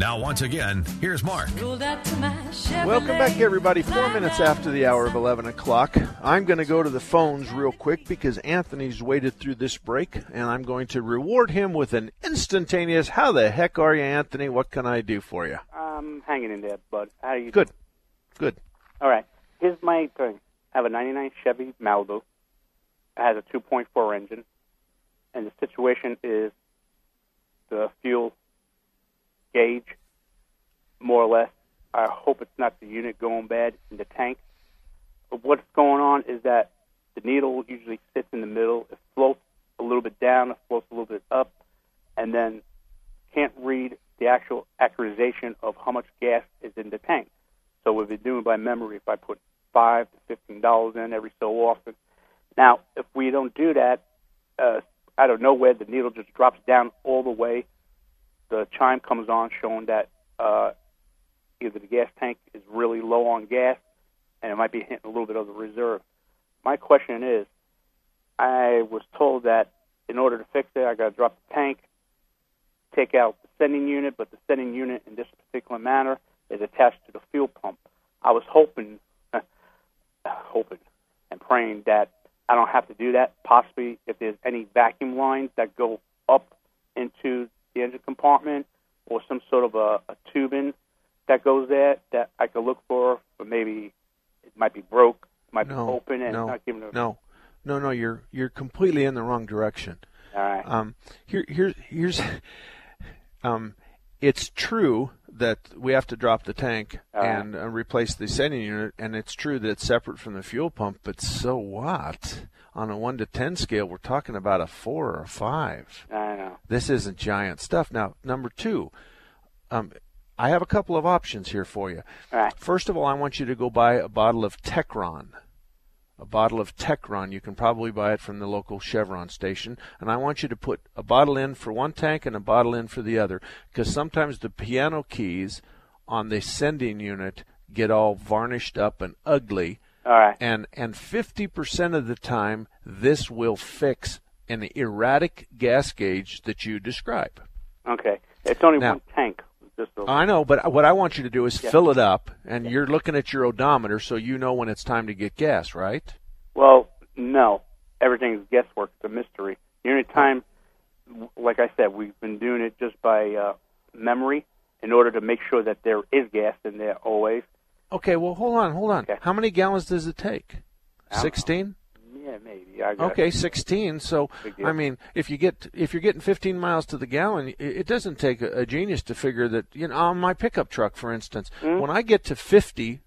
Now, once again, here's Mark. Welcome back, everybody. Four minutes after the hour of 11 o'clock. I'm going to go to the phones real quick because Anthony's waited through this break, and I'm going to reward him with an instantaneous How the heck are you, Anthony? What can I do for you? I'm hanging in there, bud. How are you? Good. Good. All right. Here's my thing. I have a 99 Chevy Malibu. It has a 2.4 engine, and the situation is the fuel gauge, more or less. I hope it's not the unit going bad in the tank. But what's going on is that the needle usually sits in the middle. It floats a little bit down, it floats a little bit up, and then can't read the actual accurization of how much gas is in the tank. So we've been doing by memory if I put five to fifteen dollars in every so often. Now, if we don't do that, uh, out of nowhere the needle just drops down all the way the chime comes on showing that uh, either the gas tank is really low on gas and it might be hitting a little bit of the reserve. My question is, I was told that in order to fix it, I got to drop the tank, take out the sending unit, but the sending unit in this particular manner is attached to the fuel pump. I was hoping, hoping and praying that I don't have to do that. Possibly, if there's any vacuum lines that go up into the engine compartment or some sort of a, a tubing that goes there that I could look for, but maybe it might be broke, might no, be open, and no, not giving a no, no, no. You're you're completely in the wrong direction. All right. Um, here, here, here's. Um, it's true that we have to drop the tank right. and uh, replace the sending unit, and it's true that it's separate from the fuel pump. But so what? On a one to ten scale, we're talking about a four or a five. I know. This isn't giant stuff. Now, number two, um, I have a couple of options here for you. All right. First of all, I want you to go buy a bottle of Techron. A bottle of Techron. You can probably buy it from the local Chevron station. And I want you to put a bottle in for one tank and a bottle in for the other. Because sometimes the piano keys on the sending unit get all varnished up and ugly. All right. And and 50% of the time, this will fix an erratic gas gauge that you describe. Okay. It's only Now- one tank. Just I know, but what I want you to do is Yeah. fill it up, and you're looking at your odometer so you know when it's time to get gas, right? well, no. Everything's guesswork. It's a mystery. The only time, like I said, we've been doing it just by uh, memory in order to make sure that there is gas in there always. Okay, well, hold on, hold on. Okay. How many gallons does it take? I don't know. 16? Yeah, maybe. I got Okay, 16. So. I mean, if you get if you're getting 15 miles to the gallon, it, doesn't take a, genius to figure that, you know, on my pickup truck, for instance, Hmm? when I get to 50,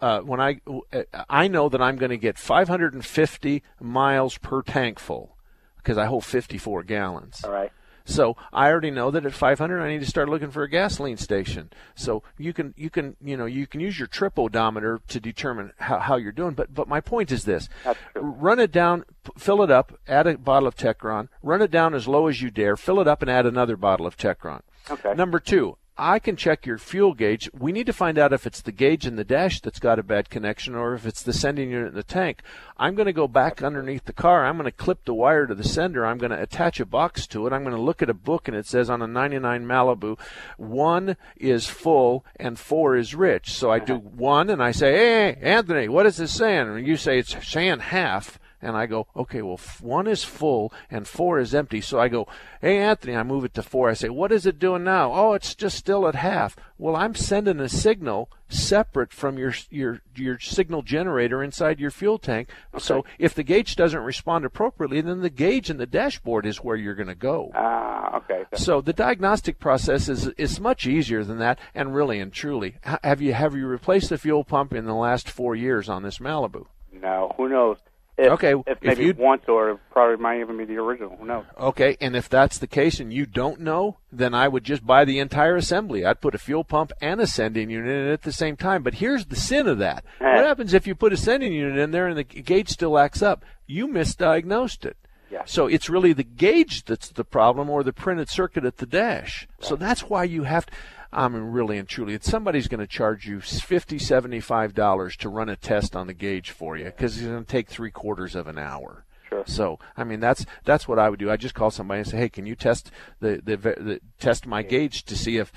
uh, when I uh, I know that I'm going to get 550 miles per tank full because I hold 54 gallons. All right. So I already know that at 500 I need to start looking for a gasoline station. So you can you can you know you can use your trip odometer to determine how, how you're doing. But but my point is this: run it down, fill it up, add a bottle of Techron, run it down as low as you dare, fill it up, and add another bottle of Techron. Okay. Number two. I can check your fuel gauge. We need to find out if it's the gauge in the dash that's got a bad connection or if it's the sending unit in the tank. I'm going to go back underneath the car. I'm going to clip the wire to the sender. I'm going to attach a box to it. I'm going to look at a book and it says on a 99 Malibu, one is full and four is rich. So I do uh-huh. one and I say, hey, Anthony, what is this saying? And you say it's saying half. And I go, okay, well, f- one is full and four is empty. So I go, hey, Anthony, I move it to four. I say, what is it doing now? Oh, it's just still at half. Well, I'm sending a signal separate from your your your signal generator inside your fuel tank. So if the gauge doesn't respond appropriately, then the gauge in the dashboard is where you're going to go. Ah, okay. So the diagnostic process is is much easier than that, and really and truly, have you have you replaced the fuel pump in the last four years on this Malibu? No, who knows? If, Okay, if if maybe you'd- once or it probably might even be the original. Who knows? Okay, and if that's the case and you don't know, then I would just buy the entire assembly. I'd put a fuel pump and a sending unit in at the same time. But here's the sin of that. Eh. What happens if you put a sending unit in there and the gauge still acts up? You misdiagnosed it. Yeah. So it's really the gauge that's the problem or the printed circuit at the dash. So that's why you have to, I mean, really and truly, it's somebody's going to charge you $50, $75 to run a test on the gauge for you because it's going to take three quarters of an hour. Sure. So, I mean, that's that's what I would do. I just call somebody and say, "Hey, can you test the the, the test my gauge to see if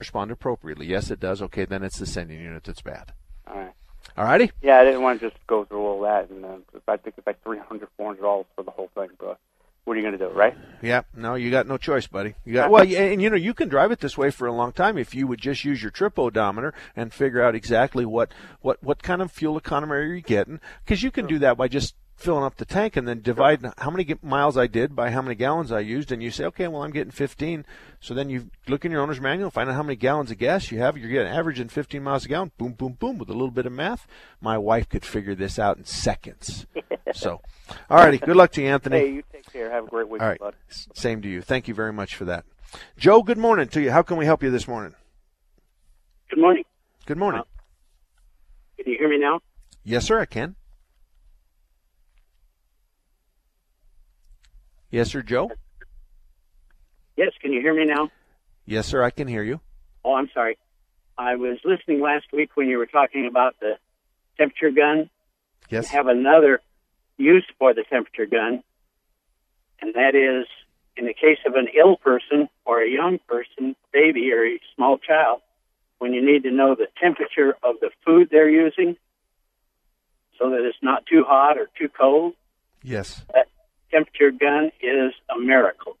respond appropriately? Yes, it does. Okay, then it's the sending unit that's bad. All right. All righty. Yeah, I didn't want to just go through all that, and uh, I think it's like three hundred, four hundred dollars for the whole thing. But what are you going to do, right? Yeah, no, you got no choice, buddy. You got well, and you know you can drive it this way for a long time if you would just use your trip odometer and figure out exactly what what what kind of fuel economy are you getting, because you can do that by just filling up the tank and then dividing how many miles I did by how many gallons I used, and you say, okay, well I'm getting 15. So then you look in your owner's manual, find out how many gallons of gas you have. You're getting averaging 15 miles a gallon. Boom, boom, boom. With a little bit of math, my wife could figure this out in seconds. so, all righty. Good luck to you, Anthony. Hey, you care. Have a great week, All right. bud. Same to you. Thank you very much for that. Joe, good morning to you. How can we help you this morning? Good morning. Good morning. Uh, can you hear me now? Yes, sir, I can. Yes, sir, Joe? Yes, can you hear me now? Yes, sir, I can hear you. Oh, I'm sorry. I was listening last week when you were talking about the temperature gun. Yes. I have another use for the temperature gun, and that is in the case of an ill person or a young person, baby or a small child, when you need to know the temperature of the food they're using so that it's not too hot or too cold. Yes. That temperature gun is a miracle.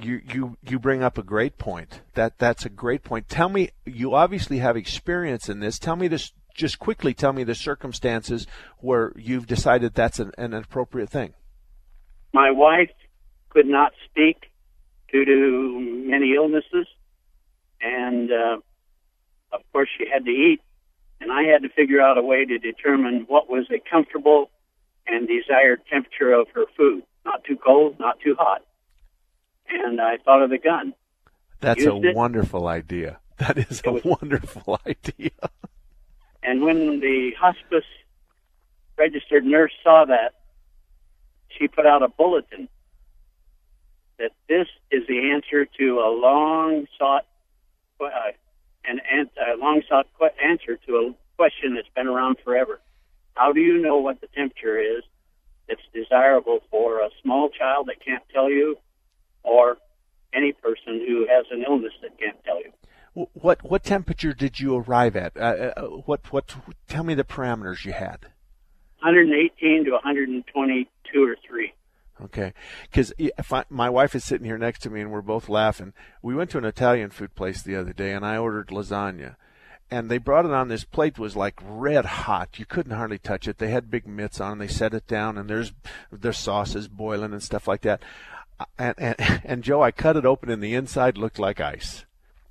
You you you bring up a great point. That that's a great point. Tell me you obviously have experience in this. Tell me this just quickly tell me the circumstances where you've decided that's an, an appropriate thing. My wife could not speak due to many illnesses, and uh, of course she had to eat. And I had to figure out a way to determine what was a comfortable and desired temperature of her food. Not too cold, not too hot. And I thought of the gun. That's a it. wonderful idea. That is a was- wonderful idea. And when the hospice registered nurse saw that, she put out a bulletin that this is the answer to a long sought, uh, an, long sought answer to a question that's been around forever. How do you know what the temperature is that's desirable for a small child that can't tell you, or any person who has an illness that can't tell you? What what temperature did you arrive at? Uh, uh, what what? Tell me the parameters you had. 118 to 122 or three. Okay, because my wife is sitting here next to me and we're both laughing, we went to an Italian food place the other day and I ordered lasagna, and they brought it on this plate was like red hot. You couldn't hardly touch it. They had big mitts on. And they set it down and there's their sauces boiling and stuff like that. And and, and Joe, I cut it open and the inside looked like ice.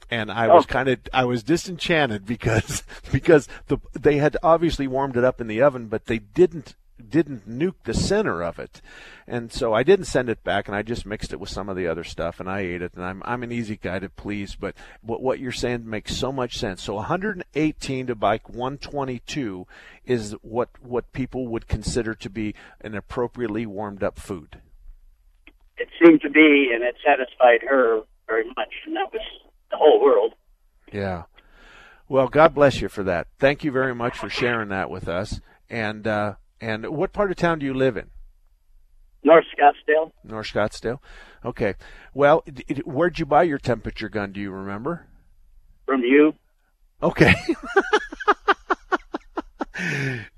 And I was Oh. kind of I was disenchanted because because the they had obviously warmed it up in the oven, but they didn't didn't nuke the center of it. And so I didn't send it back and I just mixed it with some of the other stuff and I ate it and I'm I'm an easy guy to please, but what what you're saying makes so much sense. So 118 to bike 122 is what what people would consider to be an appropriately warmed up food. It seemed to be, and it satisfied her very much, and that was the whole world. Yeah. Well, God bless you for that. Thank you very much for sharing that with us. And uh and what part of town do you live in? North Scottsdale, North Scottsdale. Okay. Well, d- d- where'd you buy your temperature gun? Do you remember? from you, Okay.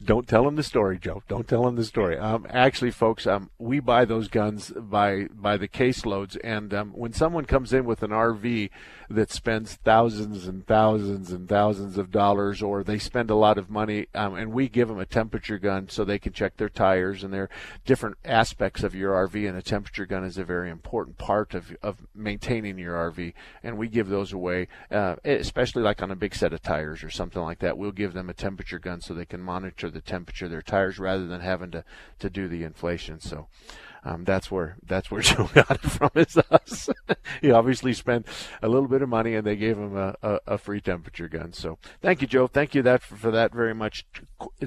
Don't tell them the story, Joe. Don't tell them the story. Um, actually, folks, um, we buy those guns by by the caseloads, and um, when someone comes in with an RV that spends thousands and thousands and thousands of dollars, or they spend a lot of money, um, and we give them a temperature gun so they can check their tires and their different aspects of your RV, and a temperature gun is a very important part of of maintaining your RV, and we give those away, uh, especially like on a big set of tires or something like that. We'll give them a temperature gun so they can monitor the temperature of their tires rather than having to, to do the inflation. So um, that's where that's where Joe got it from is us. he obviously spent a little bit of money and they gave him a, a, a free temperature gun. So thank you, Joe. Thank you that for, for, that very much.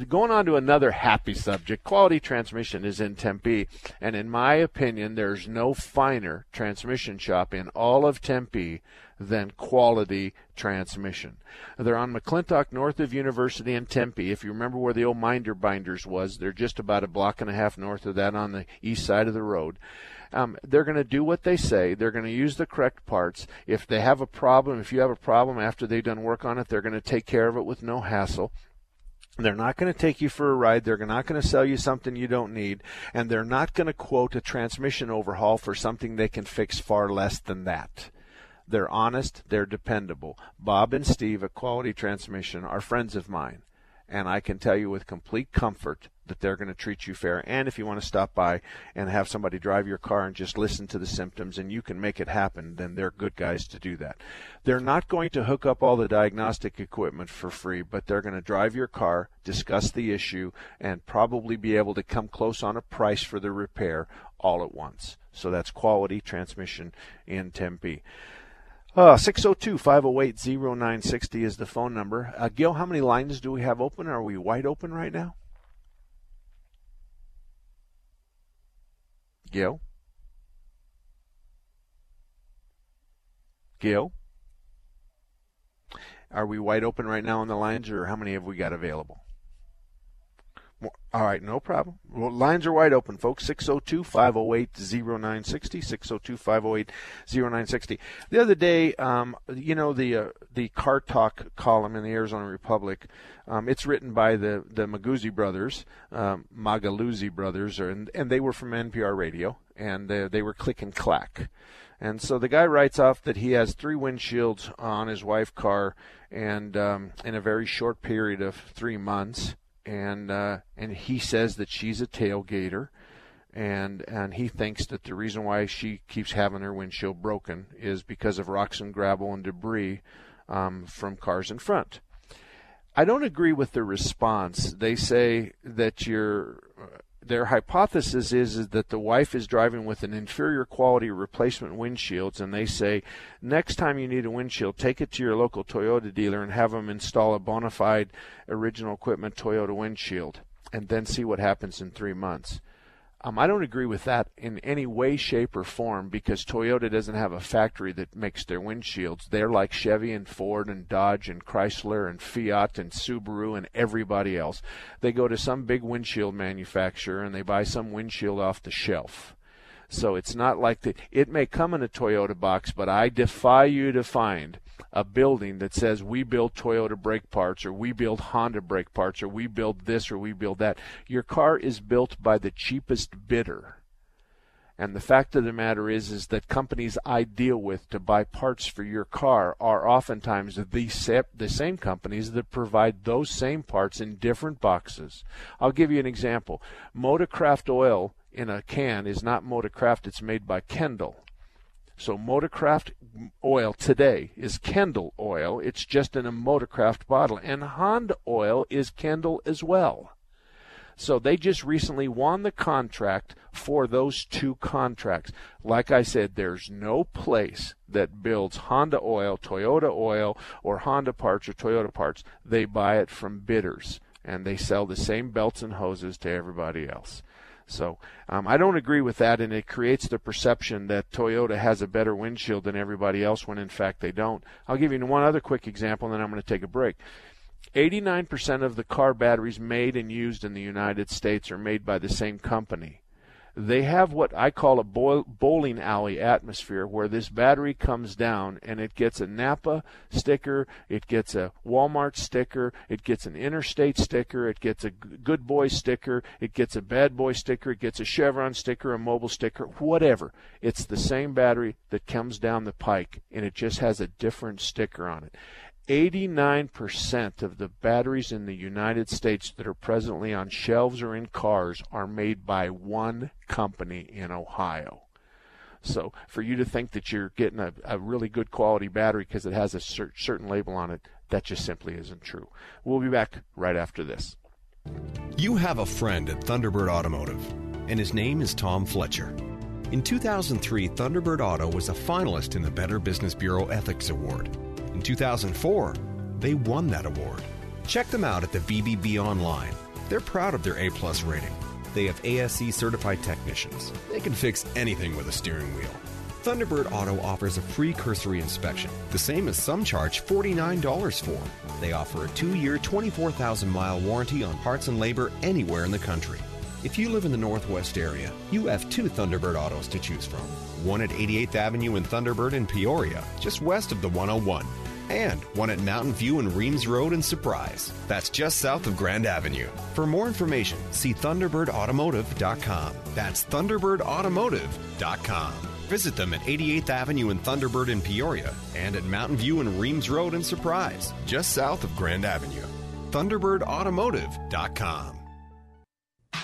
Going on to another happy subject, quality transmission is in Tempe, and in my opinion, there's no finer transmission shop in all of Tempe than quality transmission. They're on McClintock, north of University in Tempe. If you remember where the old Minder Binders was, they're just about a block and a half north of that on the east side of the road. Um, they're going to do what they say. They're going to use the correct parts. If they have a problem, if you have a problem after they've done work on it, they're going to take care of it with no hassle. They're not going to take you for a ride. They're not going to sell you something you don't need. And they're not going to quote a transmission overhaul for something they can fix far less than that. They're honest, they're dependable. Bob and Steve at Quality Transmission are friends of mine, and I can tell you with complete comfort that they're going to treat you fair. And if you want to stop by and have somebody drive your car and just listen to the symptoms and you can make it happen, then they're good guys to do that. They're not going to hook up all the diagnostic equipment for free, but they're going to drive your car, discuss the issue, and probably be able to come close on a price for the repair all at once. So that's quality transmission in Tempe. Uh, 602 508 0960 is the phone number. Uh, Gil, how many lines do we have open? Are we wide open right now? Gil? Gil? Are we wide open right now on the lines, or how many have we got available? All right, no problem. Well, lines are wide open, folks. 602 508 0960. 602 508 0960. The other day, um, you know, the uh, the Car Talk column in the Arizona Republic, um, it's written by the, the Maguzzi brothers, um, Magliozzi brothers, or, and, and they were from NPR Radio, and uh, they were click and clack. And so the guy writes off that he has three windshields on his wife's car, and um, in a very short period of three months and uh, and he says that she's a tailgater, and and he thinks that the reason why she keeps having her windshield broken is because of rocks and gravel and debris um, from cars in front. I don't agree with the response. They say that you're their hypothesis is, is that the wife is driving with an inferior quality replacement windshields, and they say next time you need a windshield, take it to your local Toyota dealer and have them install a bona fide original equipment Toyota windshield, and then see what happens in three months. Um, I don't agree with that in any way, shape, or form because Toyota doesn't have a factory that makes their windshields. They're like Chevy and Ford and Dodge and Chrysler and Fiat and Subaru and everybody else. They go to some big windshield manufacturer and they buy some windshield off the shelf. So it's not like that. It may come in a Toyota box, but I defy you to find a building that says we build Toyota brake parts or we build Honda brake parts or we build this or we build that. Your car is built by the cheapest bidder. And the fact of the matter is, is that companies I deal with to buy parts for your car are oftentimes the, the same companies that provide those same parts in different boxes. I'll give you an example. Motorcraft oil in a can is not Motorcraft, it's made by Kendall. So Motorcraft oil today is Kendall oil. It's just in a Motorcraft bottle. And Honda oil is Kendall as well. So they just recently won the contract for those two contracts. Like I said, there's no place that builds Honda oil, Toyota oil, or Honda parts or Toyota parts. They buy it from bidders and they sell the same belts and hoses to everybody else. So um, I don't agree with that, and it creates the perception that Toyota has a better windshield than everybody else when in fact they don't. I'll give you one other quick example, and then I'm going to take a break. 89% of the car batteries made and used in the United States are made by the same company. They have what I call a bowling alley atmosphere where this battery comes down and it gets a Napa sticker, it gets a Walmart sticker, it gets an Interstate sticker, it gets a Good Boy sticker, it gets a Bad Boy sticker, it gets a Chevron sticker, a Mobil sticker, whatever. It's the same battery that comes down the pike and it just has a different sticker on it. 89% of the batteries in the United States that are presently on shelves or in cars are made by one company in Ohio. So for you to think that you're getting a, a really good quality battery because it has a cer- certain label on it, that just simply isn't true. We'll be back right after this. You have a friend at Thunderbird Automotive, and his name is Tom Fletcher. In 2003, Thunderbird Auto was a finalist in the Better Business Bureau Ethics Award. In 2004, they won that award. Check them out at the BBB online. They're proud of their A plus rating. They have ASE certified technicians. They can fix anything with a steering wheel. Thunderbird Auto offers a free cursory inspection, the same as some charge $49 for. They offer a two year, 24,000 mile warranty on parts and labor anywhere in the country. If you live in the Northwest area, you have two Thunderbird autos to choose from one at 88th Avenue in Thunderbird in Peoria, just west of the 101 and one at Mountain View and Reems Road in Surprise. That's just south of Grand Avenue. For more information, see ThunderbirdAutomotive.com. That's ThunderbirdAutomotive.com. Visit them at 88th Avenue in Thunderbird in Peoria and at Mountain View and Reems Road in Surprise, just south of Grand Avenue. ThunderbirdAutomotive.com.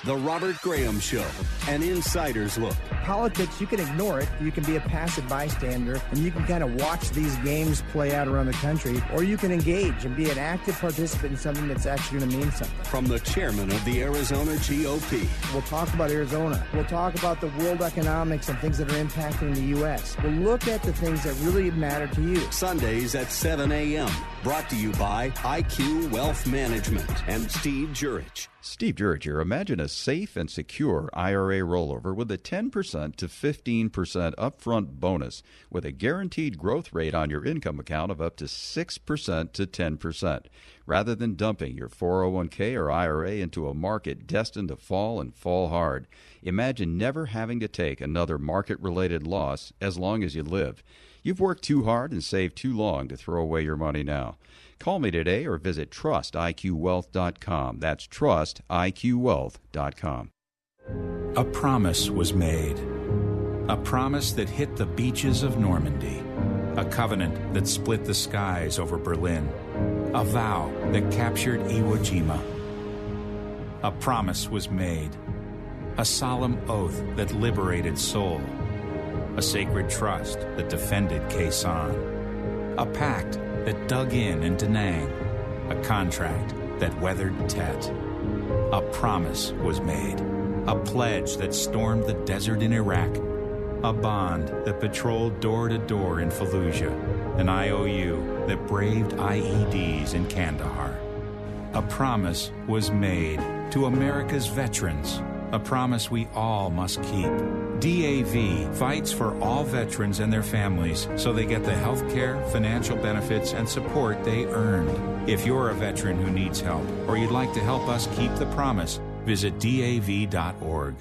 The Robert Graham Show, an insider's look. Politics, you can ignore it. You can be a passive bystander and you can kind of watch these games play out around the country, or you can engage and be an active participant in something that's actually going to mean something. From the chairman of the Arizona GOP. We'll talk about Arizona. We'll talk about the world economics and things that are impacting the U.S. We'll look at the things that really matter to you. Sundays at 7 a.m. Brought to you by IQ Wealth Management and Steve Jurich. Steve Jurich here. Imagine a safe and secure IRA rollover with a 10% to 15% upfront bonus with a guaranteed growth rate on your income account of up to 6% to 10%. Rather than dumping your 401k or IRA into a market destined to fall and fall hard, imagine never having to take another market related loss as long as you live. You've worked too hard and saved too long to throw away your money now. Call me today or visit trustiqwealth.com. That's trustiqwealth.com. A promise was made. A promise that hit the beaches of Normandy. A covenant that split the skies over Berlin. A vow that captured Iwo Jima. A promise was made. A solemn oath that liberated Seoul a sacred trust that defended Sanh, a pact that dug in in Da Nang, a contract that weathered Tet. A promise was made, a pledge that stormed the desert in Iraq, a bond that patrolled door to door in Fallujah, an IOU that braved IEDs in Kandahar. A promise was made to America's veterans a promise we all must keep. DAV fights for all veterans and their families so they get the health care, financial benefits, and support they earned. If you're a veteran who needs help or you'd like to help us keep the promise, visit DAV.org.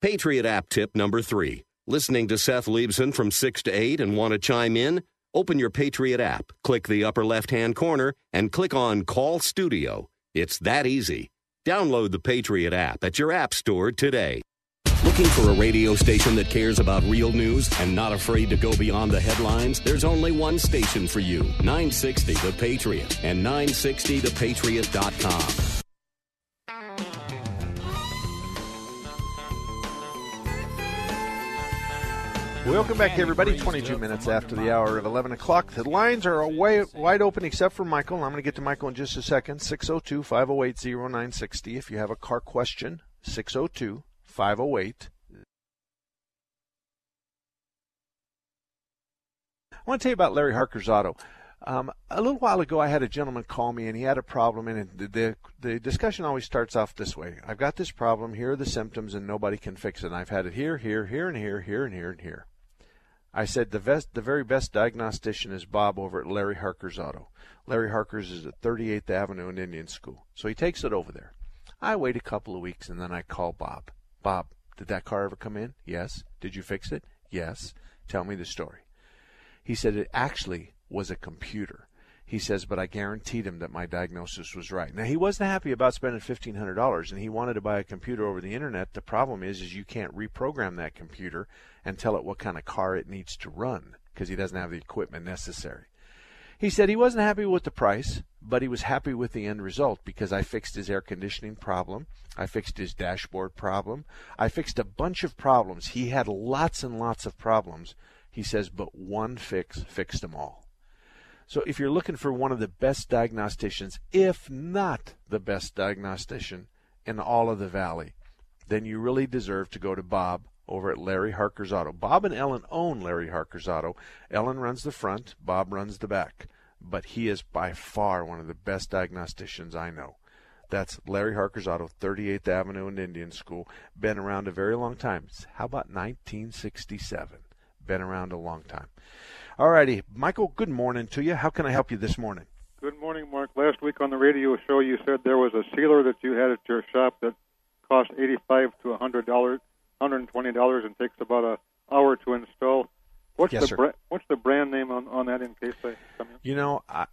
Patriot app tip number three. Listening to Seth Leibsohn from 6 to 8 and want to chime in? Open your Patriot app, click the upper left hand corner, and click on Call Studio. It's that easy. Download the Patriot app at your app store today. Looking for a radio station that cares about real news and not afraid to go beyond the headlines? There's only one station for you 960 The Patriot and 960thepatriot.com. Welcome back, everybody. 22 minutes after the hour of 11 o'clock. The lines are wide open except for Michael. I'm going to get to Michael in just a second. 602 508 0960. If you have a car question, 602 508 I want to tell you about Larry Harker's Auto. Um, a little while ago, I had a gentleman call me, and he had a problem, and the, the, the discussion always starts off this way: I've got this problem. Here are the symptoms, and nobody can fix it. And I've had it here, here, here, and here, here, and here, and here. I said the best, the very best diagnostician is Bob over at Larry Harker's Auto. Larry Harker's is at 38th Avenue in Indian School, so he takes it over there. I wait a couple of weeks and then I call Bob. Bob, Did that car ever come in? Yes. Did you fix it? Yes. Tell me the story. He said it actually was a computer. He says, but I guaranteed him that my diagnosis was right. Now he wasn't happy about spending fifteen hundred dollars, and he wanted to buy a computer over the internet. The problem is, is you can't reprogram that computer and tell it what kind of car it needs to run because he doesn't have the equipment necessary. He said he wasn't happy with the price, but he was happy with the end result because I fixed his air conditioning problem. I fixed his dashboard problem. I fixed a bunch of problems. He had lots and lots of problems. He says, but one fix fixed them all. So if you're looking for one of the best diagnosticians, if not the best diagnostician in all of the valley, then you really deserve to go to Bob over at Larry Harker's Auto. Bob and Ellen own Larry Harker's Auto. Ellen runs the front, Bob runs the back. But he is by far one of the best diagnosticians I know. That's Larry Harker's Auto, 38th Avenue and Indian School. Been around a very long time. How about 1967? Been around a long time. All righty, Michael. Good morning to you. How can I help you this morning? Good morning, Mark. Last week on the radio show, you said there was a sealer that you had at your shop that cost eighty-five to a hundred dollars, hundred and twenty dollars, and takes about an hour to install. What's Yes, the bra- what's the brand name on, on that in case they come in? You know, I,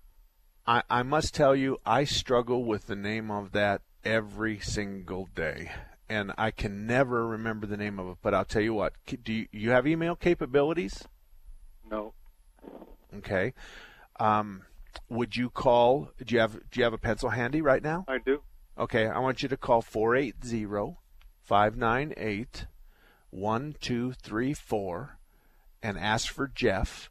I I must tell you, I struggle with the name of that every single day, and I can never remember the name of it. But I'll tell you what. Do you, you have email capabilities? No. Okay. Um, would you call? Do you have Do you have a pencil handy right now? I do. Okay, I want you to call 480-598-1234 and ask for Jeff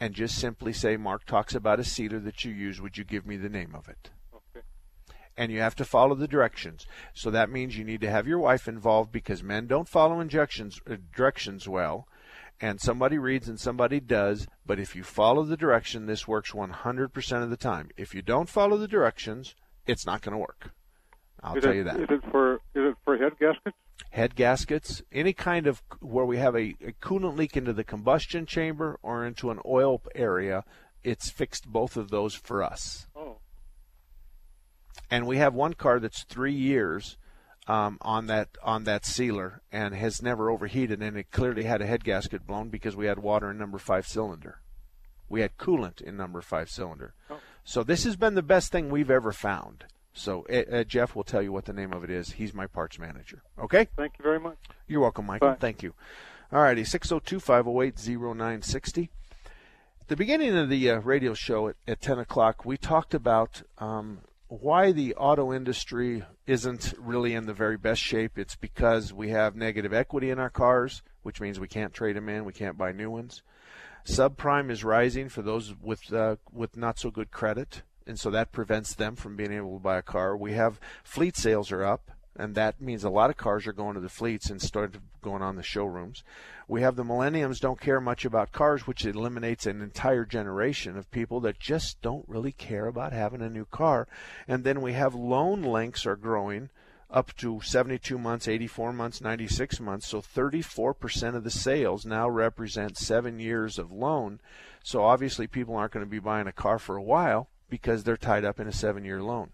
and just simply say Mark talks about a sealer that you use. Would you give me the name of it? Okay. And you have to follow the directions. So that means you need to have your wife involved because men don't follow injections uh, directions well. And somebody reads and somebody does, but if you follow the direction, this works 100% of the time. If you don't follow the directions, it's not going to work. I'll is tell it, you that. Is it for is it for head gaskets? Head gaskets, any kind of where we have a, a coolant leak into the combustion chamber or into an oil area, it's fixed both of those for us. Oh. And we have one car that's three years um, on that on that sealer and has never overheated, and it clearly had a head gasket blown because we had water in number five cylinder. We had coolant in number five cylinder. Oh. So this has been the best thing we've ever found. So uh, uh, Jeff will tell you what the name of it is. He's my parts manager. Okay. Thank you very much. You're welcome, Michael. Thank you. All righty, 602 508 0960. At the beginning of the uh, radio show at, at 10 o'clock, we talked about um, why the auto industry isn't really in the very best shape. It's because we have negative equity in our cars, which means we can't trade them in, we can't buy new ones. Subprime is rising for those with uh, with not so good credit, and so that prevents them from being able to buy a car. We have fleet sales are up, and that means a lot of cars are going to the fleets instead of going on the showrooms. We have the millenniums don't care much about cars, which eliminates an entire generation of people that just don't really care about having a new car. And then we have loan lengths are growing up to 72 months, 84 months, 96 months. So 34% of the sales now represent seven years of loan. So obviously people aren't going to be buying a car for a while because they're tied up in a seven year loan.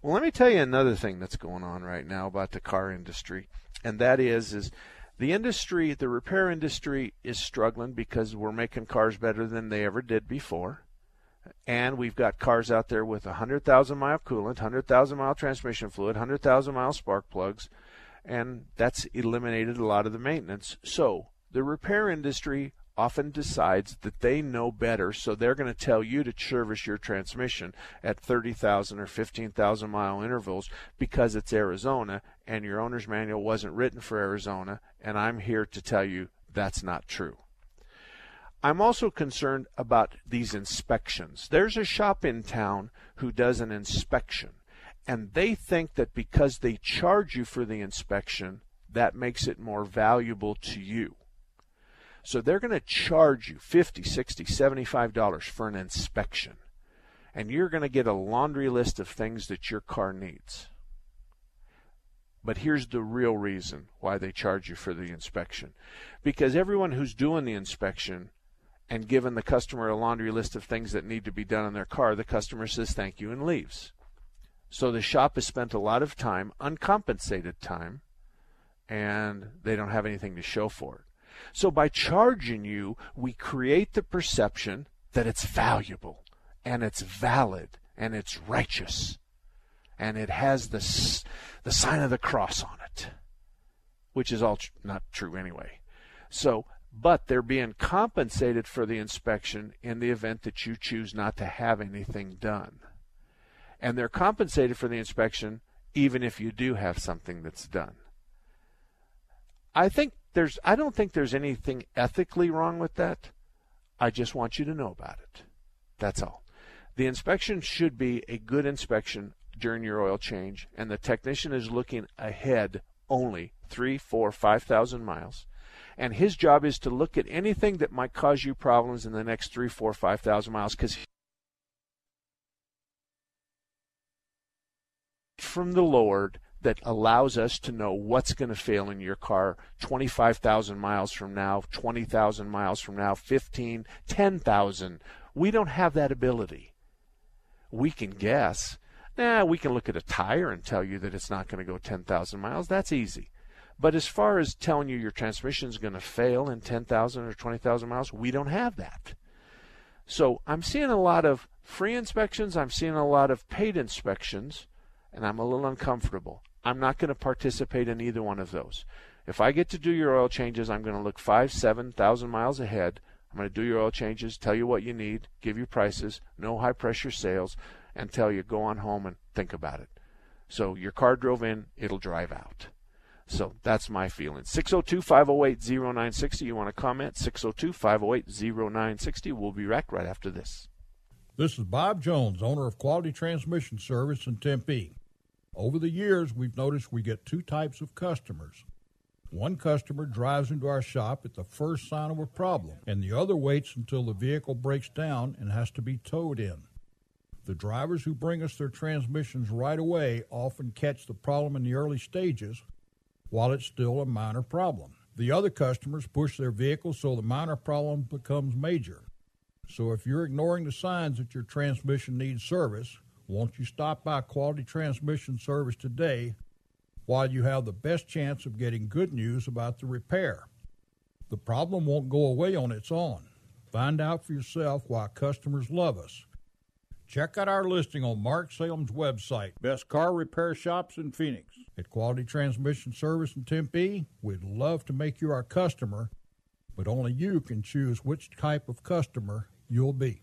Well, let me tell you another thing that's going on right now about the car industry, and that is is the industry, the repair industry is struggling because we're making cars better than they ever did before. And we've got cars out there with 100,000 mile coolant, 100,000 mile transmission fluid, 100,000 mile spark plugs, and that's eliminated a lot of the maintenance. So the repair industry often decides that they know better, so they're going to tell you to service your transmission at 30,000 or 15,000 mile intervals because it's Arizona and your owner's manual wasn't written for Arizona, and I'm here to tell you that's not true. I'm also concerned about these inspections. There's a shop in town who does an inspection, and they think that because they charge you for the inspection, that makes it more valuable to you. So they're going to charge you $50, 60, 75 dollars for an inspection. And you're going to get a laundry list of things that your car needs. But here's the real reason why they charge you for the inspection. Because everyone who's doing the inspection and giving the customer a laundry list of things that need to be done on their car, the customer says thank you and leaves. So the shop has spent a lot of time, uncompensated time, and they don't have anything to show for it. So by charging you, we create the perception that it's valuable and it's valid and it's righteous and it has the the sign of the cross on it, which is all tr- not true anyway. So, but they're being compensated for the inspection in the event that you choose not to have anything done. And they're compensated for the inspection even if you do have something that's done. I think there's I don't think there's anything ethically wrong with that. I just want you to know about it. That's all. The inspection should be a good inspection during your oil change, and the technician is looking ahead only three, four, five thousand miles. And his job is to look at anything that might cause you problems in the next three, four, five thousand miles because from the Lord that allows us to know what's going to fail in your car 25,000 miles from now, 20,000 miles from now, 15, 10,000. We don't have that ability. We can guess. Nah, we can look at a tire and tell you that it's not going to go 10,000 miles. That's easy. But as far as telling you your transmission is going to fail in 10,000 or 20,000 miles, we don't have that. So I'm seeing a lot of free inspections. I'm seeing a lot of paid inspections, and I'm a little uncomfortable. I'm not going to participate in either one of those. If I get to do your oil changes, I'm going to look five, seven thousand miles ahead. I'm going to do your oil changes, tell you what you need, give you prices, no high pressure sales, and tell you go on home and think about it. So your car drove in, it'll drive out. So that's my feeling. 602 508 0960. You want to comment? 602 508 0960. We'll be back right after this. This is Bob Jones, owner of Quality Transmission Service in Tempe. Over the years, we've noticed we get two types of customers. One customer drives into our shop at the first sign of a problem, and the other waits until the vehicle breaks down and has to be towed in. The drivers who bring us their transmissions right away often catch the problem in the early stages while it's still a minor problem. The other customers push their vehicles so the minor problem becomes major. So if you're ignoring the signs that your transmission needs service, won't you stop by Quality Transmission Service today while you have the best chance of getting good news about the repair? The problem won't go away on its own. Find out for yourself why customers love us. Check out our listing on Mark Salem's website, Best Car Repair Shops in Phoenix. At Quality Transmission Service in Tempe, we'd love to make you our customer, but only you can choose which type of customer you'll be.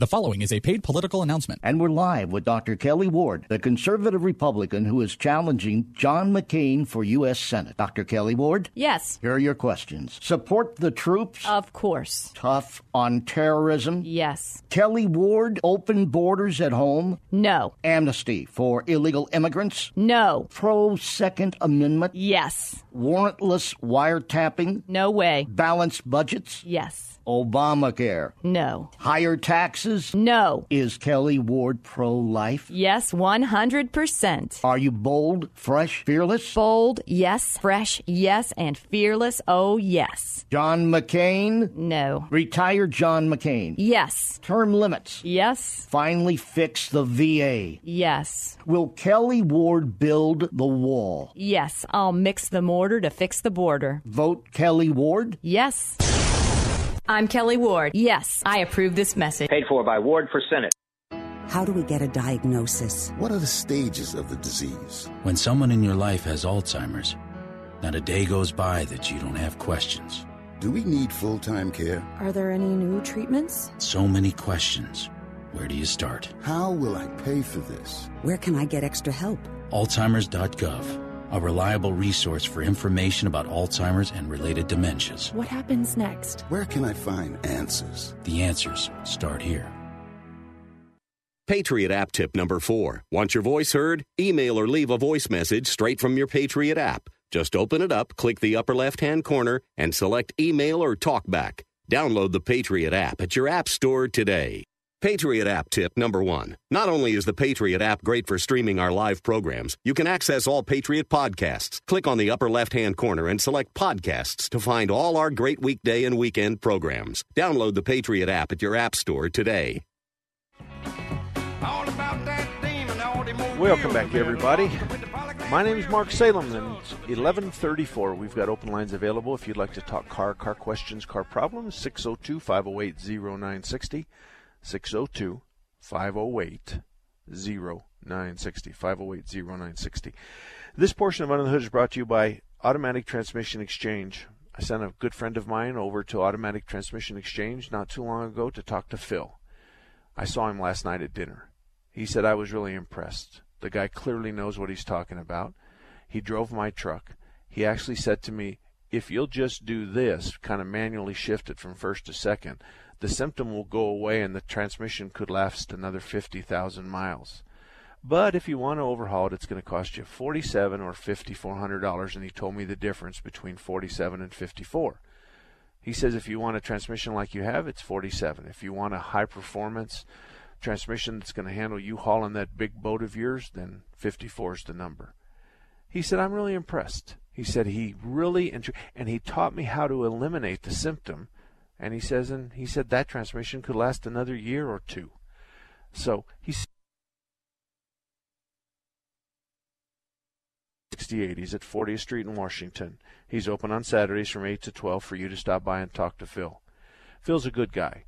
The following is a paid political announcement. And we're live with Dr. Kelli Ward, the conservative Republican who is challenging John McCain for U.S. Senate. Dr. Kelli Ward? Yes. Here are your questions. Support the troops? Of course. Tough on terrorism? Yes. Kelli Ward, open borders at home? No. Amnesty for illegal immigrants? No. Pro Second Amendment? Yes. Warrantless wiretapping? No way. Balanced budgets? Yes. Obamacare? No. Higher taxes? No. Is Kelli Ward pro life? Yes, 100%. Are you bold, fresh, fearless? Bold, yes. Fresh, yes. And fearless, oh, yes. John McCain? No. Retired John McCain? Yes. Term limits? Yes. Finally fix the VA? Yes. Will Kelli Ward build the wall? Yes. I'll mix the mortar to fix the border. Vote Kelli Ward? Yes. I'm Kelli Ward. Yes, I approve this message. Paid for by Ward for Senate. How do we get a diagnosis? What are the stages of the disease? When someone in your life has Alzheimer's, Not a day goes by that you don't have questions. Do we need full time care? Are there any new treatments? So many questions. Where do you start? How will I pay for this? Where can I get extra help? Alzheimer's.gov, a reliable resource for information about Alzheimer's and related dementias. What happens next? Where can I find answers? The answers start here. Patriot app tip number four. Want your voice heard? Email or leave a voice message straight from your Patriot app. Just open it up, click the upper left hand corner, and select email or talkback. Download the Patriot app at your app store today. Patriot app tip number one. Not only is the Patriot app great for streaming our live programs, you can access all Patriot podcasts. Click on the upper left hand corner and select podcasts to find all our great weekday and weekend programs. Download the Patriot app at your app store today. Welcome back, everybody. My name is Mark Salem, and it's 1134. We've got open lines available if you'd like to talk car, car questions, car problems. 602 508 0960. 602 508 0960. 508 0960. This portion of Under the Hood is brought to you by Automatic Transmission Exchange. I sent a good friend of mine over to Automatic Transmission Exchange not too long ago to talk to Phil. I saw him last night at dinner. He said I was really impressed. The guy clearly knows what he's talking about. He drove my truck. He actually said to me, if you'll just do this, kind of manually shift it from first to second, the symptom will go away and the transmission could last another 50,000 miles. But if you want to overhaul it, it's going to cost you 47 or 5400 dollars and he told me the difference between 47 and 54. He says if you want a transmission like you have, it's 47. If you want a high performance transmission that's going to handle you hauling that big boat of yours, then 54 is the number. He said I'm really impressed. He said he really and he taught me how to eliminate the symptom and he says, and he said that transmission could last another year or two. So he's 68. He's at 40th Street in Washington. He's open on Saturdays from 8 to 12 for you to stop by and talk to Phil. Phil's a good guy.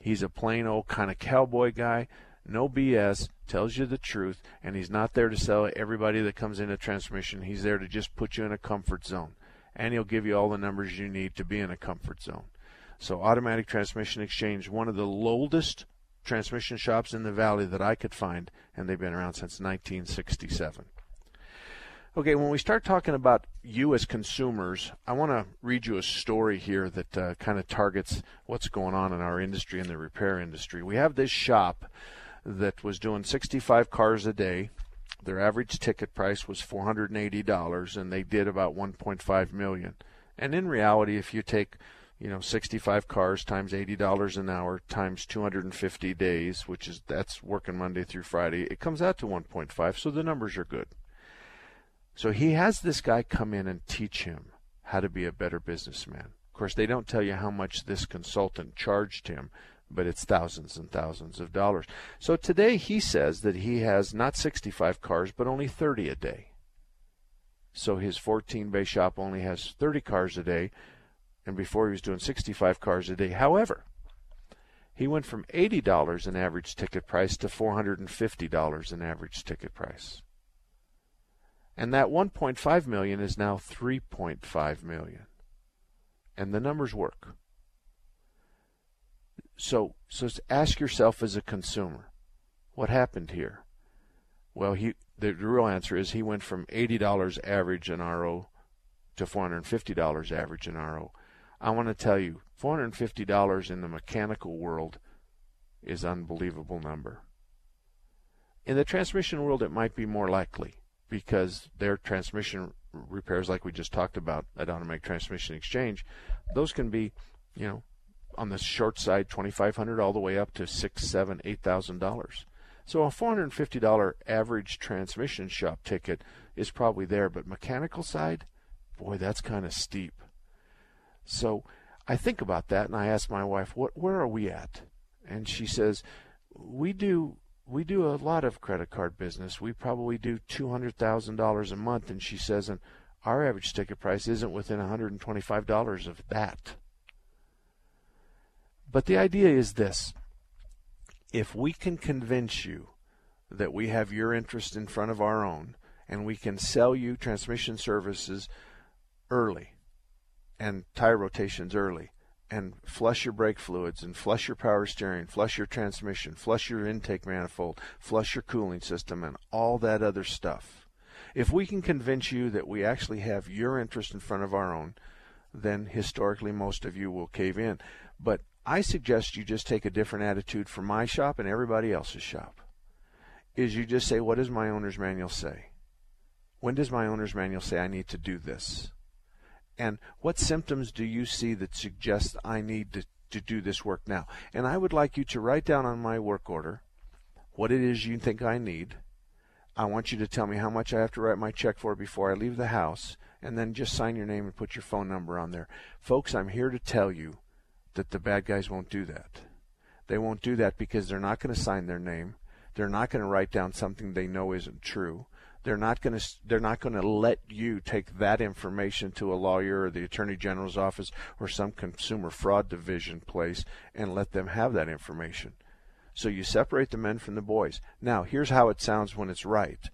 He's a plain old kind of cowboy guy. No BS, tells you the truth, and he's not there to sell everybody that comes in a transmission. He's there to just put you in a comfort zone. And he'll give you all the numbers you need to be in a comfort zone. So Automatic Transmission Exchange, one of the oldest transmission shops in the valley that I could find, and they've been around since 1967. Okay, when we start talking about you as consumers, I want to read you a story here that uh, kind of targets what's going on in our industry in the repair industry. We have this shop that was doing 65 cars a day. Their average ticket price was $480 and they did about 1.5 million. And in reality, if you take you know 65 cars times $80 an hour times 250 days which is that's working monday through friday. It comes out to 1.5 so the numbers are good. So he has this guy come in and teach him how to be a better businessman. Of course they don't tell you how much this consultant charged him but it's thousands and thousands of dollars. So today he says that he has not 65 cars but only 30 a day. So his 14 bay shop only has 30 cars a day and before he was doing 65 cars a day. However, he went from $80 an average ticket price to $450 an average ticket price. And that 1.5 million is now 3.5 million. And the numbers work. So, so ask yourself as a consumer, what happened here? Well, he the real answer is he went from $80 average in RO to $450 average in RO. I want to tell you, $450 in the mechanical world is unbelievable number. In the transmission world, it might be more likely because their transmission repairs, like we just talked about at Automatic Transmission Exchange, those can be, you know, on the short side, $2,500 all the way up to six, seven, eight thousand dollars. So a four hundred and fifty dollar average transmission shop ticket is probably there, but mechanical side, boy, that's kind of steep. So I think about that and I ask my wife, "What where are we at?" And she says, "We do we do a lot of credit card business. We probably do $200,000 a month." And she says, "And our average ticket price isn't within $125 of that." But the idea is this. If we can convince you that we have your interest in front of our own and we can sell you transmission services early and tire rotations early and flush your brake fluids and flush your power steering, flush your transmission, flush your intake manifold, flush your cooling system, and all that other stuff. If we can convince you that we actually have your interest in front of our own, then historically most of you will cave in. But I suggest you just take a different attitude for my shop and everybody else's shop. Is you just say, what does my owner's manual say? When does my owner's manual say I need to do this? And what symptoms do you see that suggest I need to, to do this work now? And I would like you to write down on my work order what it is you think I need. I want you to tell me how much I have to write my check for before I leave the house, and then just sign your name and put your phone number on there. Folks, I'm here to tell you that the bad guys won't do that. They won't do that because they're not going to sign their name. They're not going to write down something they know isn't true. They're not going to they're not going to let you take that information to a lawyer or the attorney general's office or some consumer fraud division place and let them have that information. So you separate the men from the boys. Now, here's how it sounds when it's right.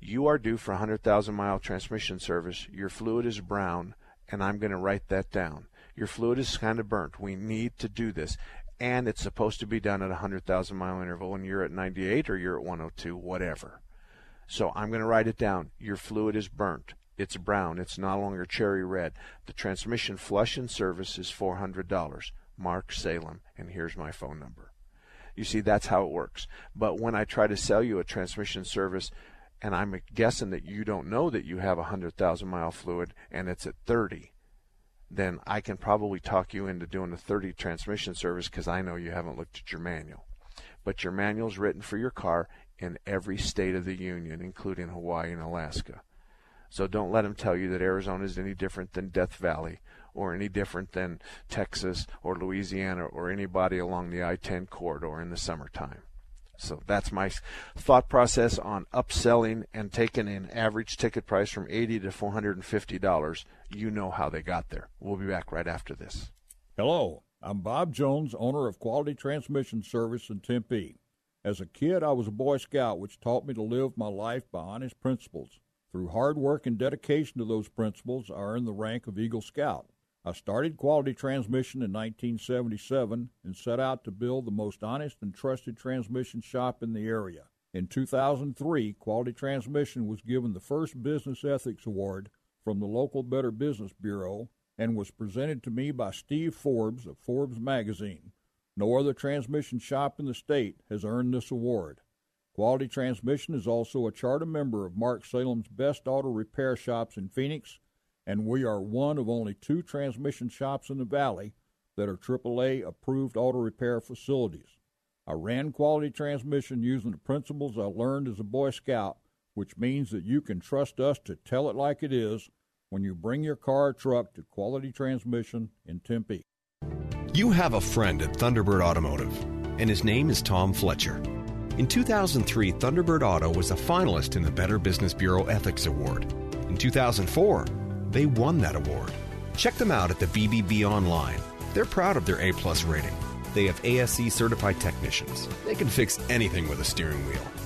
You are due for a 100,000 mile transmission service. Your fluid is brown, and I'm going to write that down. Your fluid is kind of burnt. We need to do this. And it's supposed to be done at a 100,000 mile interval, and you're at 98 or you're at 102, whatever. So I'm going to write it down. Your fluid is burnt. It's brown. It's no longer cherry red. The transmission flush and service is $400. Mark Salem, and here's my phone number. You see, that's how it works. But when I try to sell you a transmission service, and I'm guessing that you don't know that you have a 100,000 mile fluid and it's at 30, then I can probably talk you into doing a 30 transmission service because I know you haven't looked at your manual. But your manual is written for your car in every state of the union, including Hawaii and Alaska. So don't let them tell you that Arizona is any different than Death Valley or any different than Texas or Louisiana or anybody along the I 10 corridor in the summertime. So that's my thought process on upselling and taking an average ticket price from 80 to $450. You know how they got there. We'll be back right after this. Hello, I'm Bob Jones, owner of Quality Transmission Service in Tempe. As a kid, I was a Boy Scout, which taught me to live my life by honest principles. Through hard work and dedication to those principles, I earned the rank of Eagle Scout. I started Quality Transmission in 1977 and set out to build the most honest and trusted transmission shop in the area. In 2003, Quality Transmission was given the first Business Ethics Award from the local Better Business Bureau and was presented to me by Steve Forbes of Forbes magazine. No other transmission shop in the state has earned this award. Quality Transmission is also a charter member of Mark Salem's Best Auto Repair Shops in Phoenix, and we are one of only two transmission shops in the Valley that are AAA approved auto repair facilities. I ran Quality Transmission using the principles I learned as a Boy Scout, which means that you can trust us to tell it like it is when you bring your car or truck to Quality Transmission in Tempe. You have a friend at Thunderbird Automotive, and his name is Tom Fletcher. In 2003, Thunderbird Auto was a finalist in the Better Business Bureau Ethics Award. In 2004, they won that award. Check them out at the BBB online. They're proud of their A plus rating. They have ASE certified technicians. They can fix anything with a steering wheel.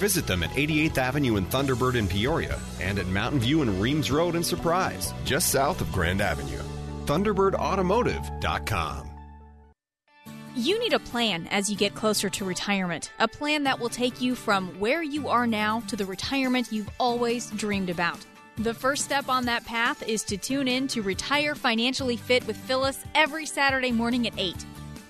Visit them at 88th Avenue in Thunderbird in Peoria and at Mountain View and Reems Road in Surprise, just south of Grand Avenue. ThunderbirdAutomotive.com. You need a plan as you get closer to retirement, a plan that will take you from where you are now to the retirement you've always dreamed about. The first step on that path is to tune in to Retire Financially Fit with Phyllis every Saturday morning at 8.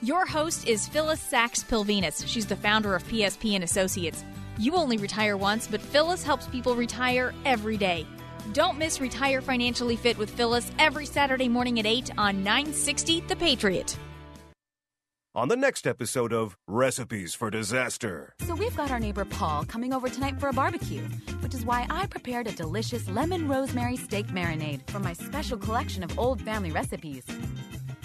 Your host is Phyllis Sachs Pilvinus. She's the founder of PSP and Associates. You only retire once, but Phyllis helps people retire every day. Don't miss Retire Financially Fit with Phyllis every Saturday morning at 8 on 960 The Patriot. On the next episode of Recipes for Disaster. So we've got our neighbor Paul coming over tonight for a barbecue. Which is why I prepared a delicious lemon rosemary steak marinade from my special collection of old family recipes.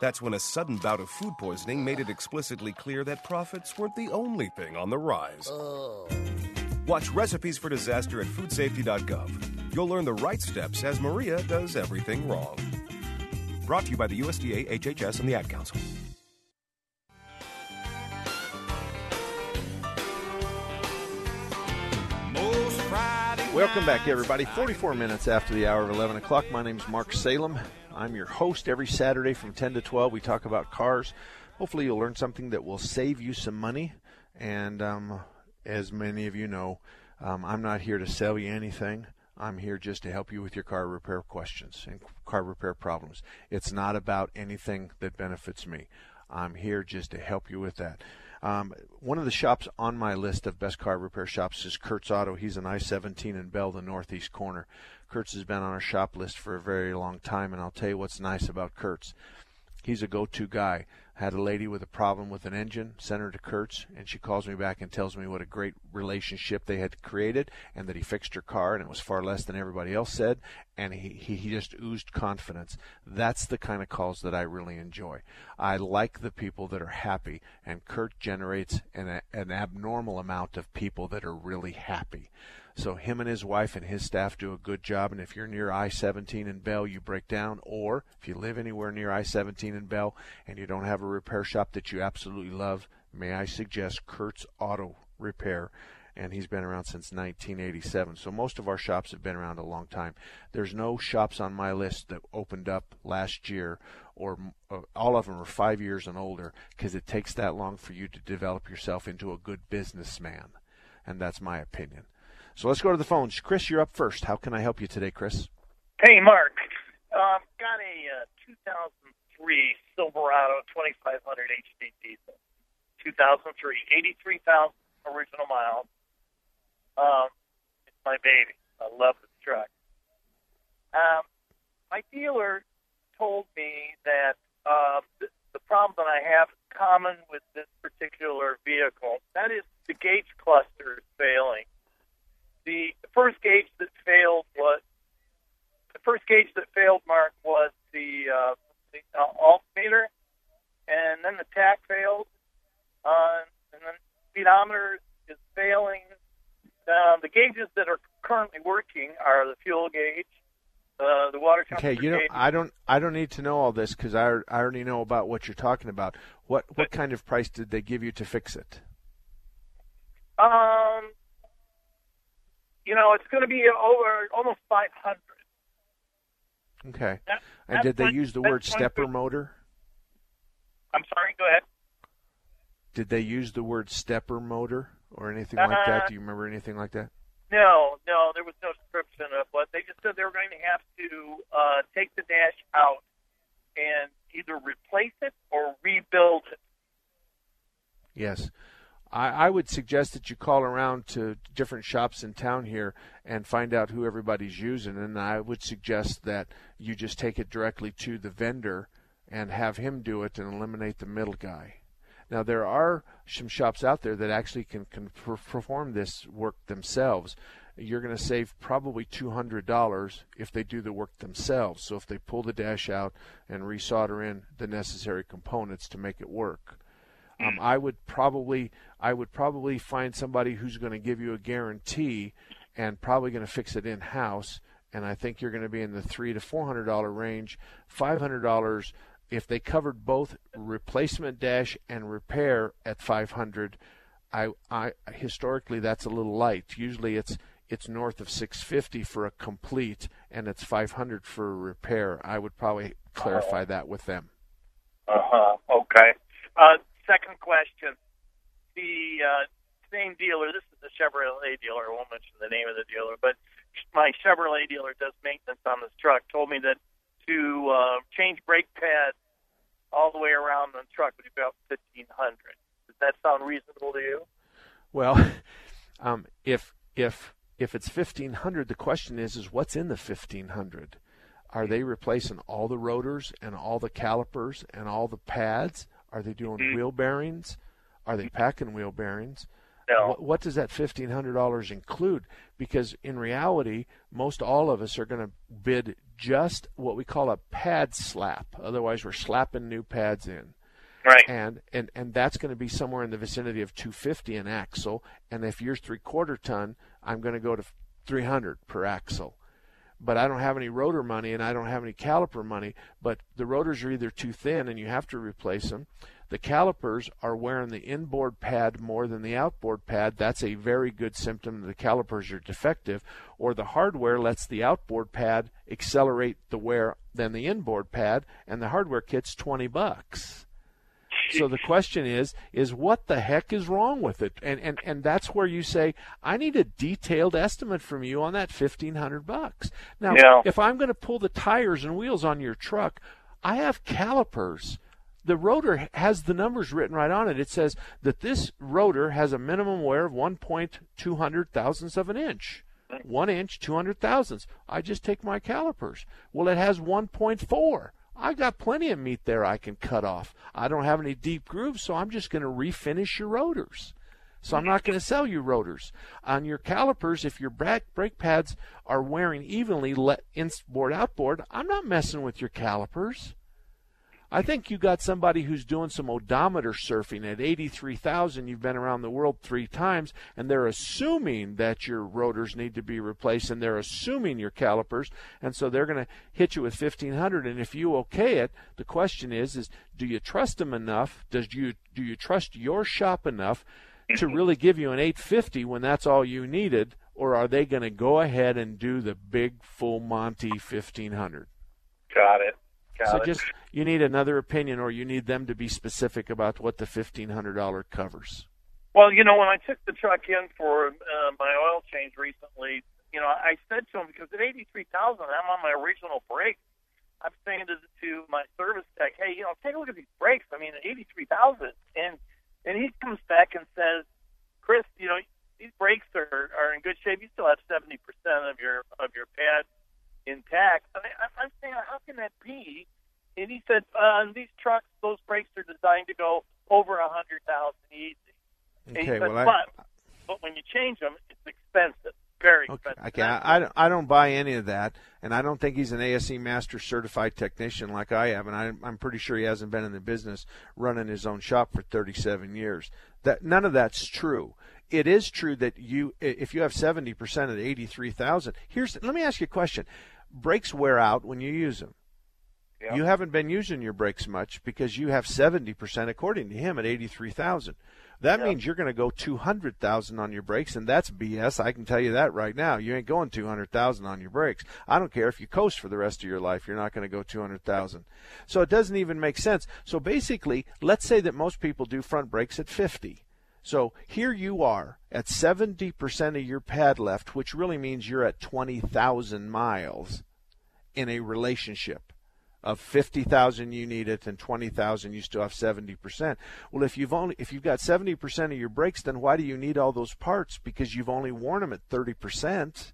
That's when a sudden bout of food poisoning made it explicitly clear that profits weren't the only thing on the rise. Oh. Watch Recipes for Disaster at foodsafety.gov. You'll learn the right steps as Maria does everything wrong. Brought to you by the USDA, HHS, and the Ad Council. Welcome back, everybody. 44 minutes after the hour of 11 o'clock. My name is Mark Salem. I'm your host every Saturday from 10 to 12. We talk about cars. Hopefully, you'll learn something that will save you some money. And um, as many of you know, um, I'm not here to sell you anything. I'm here just to help you with your car repair questions and car repair problems. It's not about anything that benefits me. I'm here just to help you with that. Um, one of the shops on my list of best car repair shops is Kurtz Auto. He's an I-17 in Bell, the northeast corner. Kurtz has been on our shop list for a very long time, and I'll tell you what's nice about Kurtz. He's a go-to guy. Had a lady with a problem with an engine, sent her to Kurtz, and she calls me back and tells me what a great relationship they had created, and that he fixed her car, and it was far less than everybody else said, and he, he, he just oozed confidence. That's the kind of calls that I really enjoy. I like the people that are happy, and Kurt generates an, an abnormal amount of people that are really happy. So him and his wife and his staff do a good job. And if you're near I-17 in Bell, you break down, or if you live anywhere near I-17 in Bell and you don't have a repair shop that you absolutely love, may I suggest Kurtz Auto Repair. And he's been around since 1987. So most of our shops have been around a long time. There's no shops on my list that opened up last year, or uh, all of them are five years and older, because it takes that long for you to develop yourself into a good businessman. And that's my opinion. So let's go to the phones. Chris, you're up first. How can I help you today, Chris? Hey, Mark. Um, got a uh, 2003 Silverado 2500 HD diesel. 2003, 83,000 original miles. Um, it's my baby. I love this truck. Um, my dealer told me that uh, the, the problem that I have is common with this particular vehicle. That is the gauge cluster is failing the first gauge that failed was the first gauge that failed. Mark was the, uh, the uh, alternator, and then the tach failed, uh, and then the speedometer is failing. Uh, the gauges that are currently working are the fuel gauge, uh, the water temperature. Okay, you know, gauge. I don't, I don't need to know all this because I, I already know about what you're talking about. What, what kind of price did they give you to fix it? Um, you know, it's going to be over almost 500. Okay. That- and did they one- use the word stepper motor? I'm sorry, go ahead. Did they use the word stepper motor or anything like that? Uh, Do you remember anything like that? No, no, there was no description of what they just said they were going to have to uh, take the dash out and either replace it or rebuild it. Yes. I, I would suggest that you call around to different shops in town here and find out who everybody's using. And I would suggest that you just take it directly to the vendor and have him do it and eliminate the middle guy. Now, there are some shops out there that actually can, can per- perform this work themselves. You're going to save probably $200 if they do the work themselves. So, if they pull the dash out and resolder in the necessary components to make it work. Um, I would probably I would probably find somebody who's going to give you a guarantee and probably going to fix it in house. And I think you're going to be in the three to four hundred dollar range. Five hundred dollars if they covered both replacement dash and repair at five hundred. I, I historically that's a little light. Usually it's it's north of 650 for a complete and it's 500 for a repair. I would probably clarify that with them. Uh huh. Okay. Uh, second question. The uh, same dealer, this is the Chevrolet dealer, I won't mention the name of the dealer, but my Chevrolet dealer does maintenance on this truck told me that to uh, change brake pads all the way around the truck would be about fifteen hundred. Does that sound reasonable to you? Well, um, if if if it's fifteen hundred, the question is is what's in the fifteen hundred? Are they replacing all the rotors and all the calipers and all the pads? Are they doing Mm-hmm. wheel bearings? Are they packing wheel bearings? No. What, what does that fifteen hundred dollars include? Because in reality, most all of us are going to bid just what we call a pad slap. Otherwise, we're slapping new pads in. Right. And and and that's going to be somewhere in the vicinity of 250 an axle. And if you're three quarter ton, I'm going to go to 300 per axle. But I don't have any rotor money and I don't have any caliper money. But the rotors are either too thin and you have to replace them. The calipers are wearing the inboard pad more than the outboard pad. That's a very good symptom that the calipers are defective. Or the hardware lets the outboard pad accelerate the wear than the inboard pad, and the hardware kit's 20 bucks. So the question is, is what the heck is wrong with it? And and and that's where you say, I need a detailed estimate from you on that fifteen hundred bucks. Now, Yeah. if I'm going to pull the tires and wheels on your truck, I have calipers. The rotor has the numbers written right on it. It says that this rotor has a minimum wear of 1.200 thousandths of an inch. One inch, 200 thousandths. I just take my calipers. Well, it has 1.4. I've got plenty of meat there I can cut off. I don't have any deep grooves, so I'm just going to refinish your rotors. So I'm not going to sell you rotors. On your calipers, if your brake, brake pads are wearing evenly let inboard outboard, I'm not messing with your calipers. I think you got somebody who's doing some odometer surfing at 83,000. You've been around the world three times, and they're assuming that your rotors need to be replaced, and they're assuming your calipers, and so they're going to hit you with 1,500. And if you okay it, the question is: is do you trust them enough? Does you do you trust your shop enough to mm-hmm. really give you an 850 when that's all you needed, or are they going to go ahead and do the big full Monty 1,500? Got it. Got so it. just you need another opinion, or you need them to be specific about what the fifteen hundred dollar covers. Well, you know, when I took the truck in for uh, my oil change recently, you know, I said to him because at eighty three thousand, I'm on my original brakes. I'm saying to, to my service tech, hey, you know, take a look at these brakes. I mean, at eighty three thousand, and and he comes back and says, Chris, you know, these brakes are are in good shape. You still have seventy percent of your of your pad intact. I- I'm saying, how can that be? And he said, uh, on these trucks, those brakes are designed to go over a hundred thousand easy. And he Okay, said, well, I- but but when you change them, it's expensive, very expensive. Okay, I, I, don't- I don't buy any of that, and I don't think he's an ASE Master certified technician like I am, and I, I'm pretty sure he hasn't been in the business running his own shop for 37 years. That none of that's true. It is true that you, if you have 70% at 83,000. Here's, let me ask you a question: Brakes wear out when you use them. You haven't been using your brakes much because you have 70% according to him at 83,000. That means you're going to go 200,000 on your brakes and that's BS. I can tell you that right now. You ain't going 200,000 on your brakes. I don't care if you coast for the rest of your life, you're not going to go 200,000. So it doesn't even make sense. So basically, let's say that most people do front brakes at 50. So here you are at 70% of your pad left, which really means you're at 20,000 miles in a relationship of 50,000 you need it and 20,000 you still have 70%. Well, if you've only if you've got 70% of your brakes then why do you need all those parts because you've only worn them at 30%?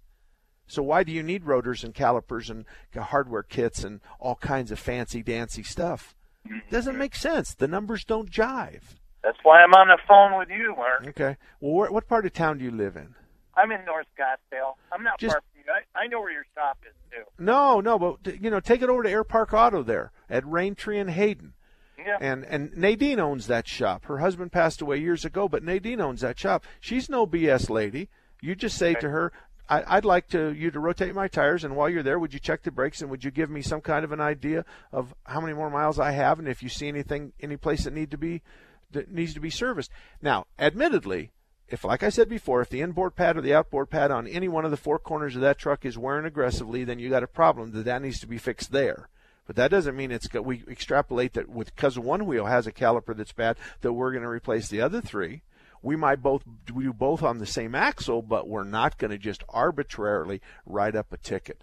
So why do you need rotors and calipers and hardware kits and all kinds of fancy dancy stuff? It Doesn't make sense. The numbers don't jive. That's why I'm on the phone with you, Mark. Okay. Well, where, what part of town do you live in? I'm in North Scottsdale. I'm not Just- far. I, I know where your shop is too. No, no, but you know, take it over to Air Park Auto there at Raintree and Hayden. Yeah. And and Nadine owns that shop. Her husband passed away years ago, but Nadine owns that shop. She's no BS lady. You just say to her, I, "I'd like to you to rotate my tires, and while you're there, would you check the brakes and would you give me some kind of an idea of how many more miles I have, and if you see anything, any place that need to be that needs to be serviced." Now, admittedly, if like I said before, if the inboard pad or the outboard pad on any one of the four corners of that truck is wearing aggressively, then you got a problem that that needs to be fixed there. But that doesn't mean it's we extrapolate that with because one wheel has a caliper that's bad that we're going to replace the other three. We might both do both on the same axle, but we're not going to just arbitrarily write up a ticket.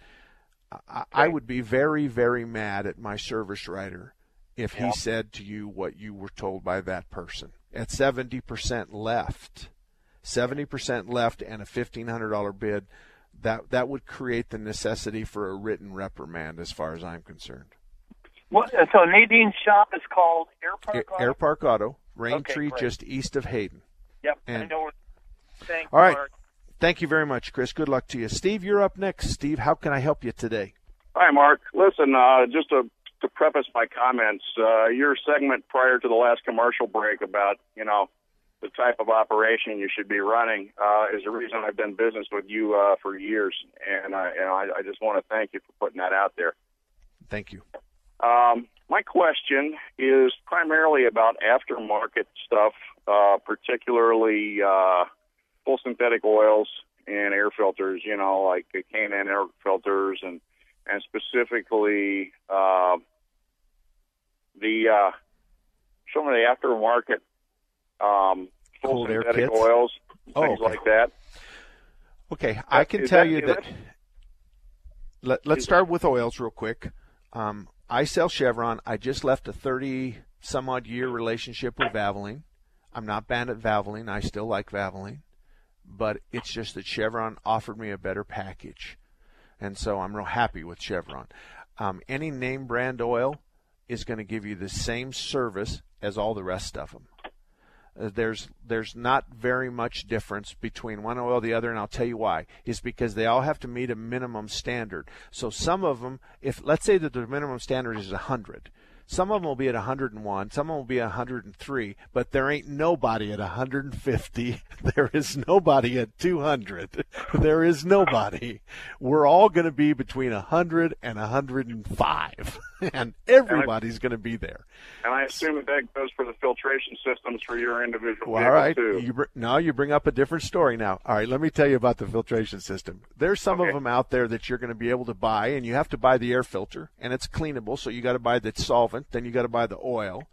I, I would be very, very mad at my service writer if he said to you what you were told by that person. At 70% left, 70% left and a $1,500 bid, that, that would create the necessity for a written reprimand as far as I'm concerned. What, so Nadine's shop is called Air Park. Auto? Air Park Auto, Rain Okay, Tree, great. just east of Hayden. Yep, I know. where- Thank All right. Mark. Thank you very much, Chris. Good luck to you. Steve, you're up next. Steve, how can I help you today? Hi, Mark. Listen, uh, just to, to preface my comments, uh, your segment prior to the last commercial break about, you know, the type of operation you should be running uh, is the reason I've done business with you uh, for years, and I, I, I just want to thank you for putting that out there. Thank you. Um, my question is primarily about aftermarket stuff, uh, particularly uh, full synthetic oils and air filters. You know, like the K&N air filters, and and specifically uh, the uh, some of the aftermarket um, full Cold air synthetic kits? oils, Oh, things okay. like that. Okay, I can tell that- you that. that- Let, let's start with oils real quick. Um, I sell Chevron. I just left a 30 some odd year relationship with Valvoline. I'm not banned at Valvoline. I still like Valvoline. But it's just that Chevron offered me a better package. And so I'm real happy with Chevron. Um, any name brand oil is going to give you the same service as all the rest of them. Uh, there's there's not very much difference between one oil the other, and I'll tell you why. Is because they all have to meet a minimum standard. So some of them, if let's say that the minimum standard is 100, some of them will be at 101, some of them will be at 103, but there ain't nobody at 150. There is nobody at 200. There is nobody. We're all going to be between 100 and 105, and everybody's going to be there. And I assume that that goes for the filtration systems for your individual Well, all right. too. You br- now you bring up a different story. Now, all right. Let me tell you about the filtration system. There's some of them out there that you're going to be able to buy, and you have to buy the air filter, and it's cleanable. So you got to buy the solvent, then you got to buy the oil,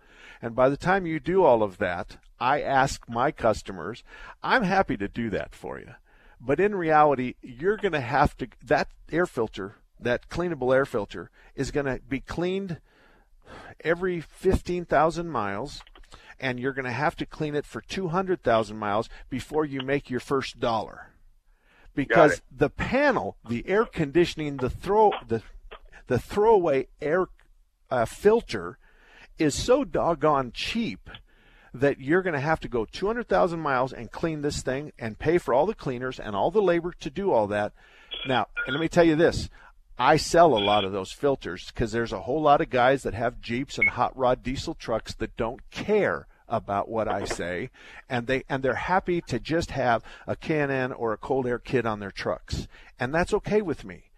and by the time you do all of that, I ask my customers, I'm happy to do that for you, but in reality, you're going to have to that air filter, that cleanable air filter, is going to be cleaned every 15,000 miles, and you're going to have to clean it for 200,000 miles before you make your first dollar. Because the panel, the air conditioning, the throw, the the throwaway air uh, filter is so doggone cheap that you're going to have to go 200,000 miles and clean this thing and pay for all the cleaners and all the labor to do all that. Now, and let me tell you this. I sell a lot of those filters because there's a whole lot of guys that have Jeeps and hot rod diesel trucks that don't care about what I say, and they and they're happy to just have a K&N or a cold air kit on their trucks, and that's okay with me.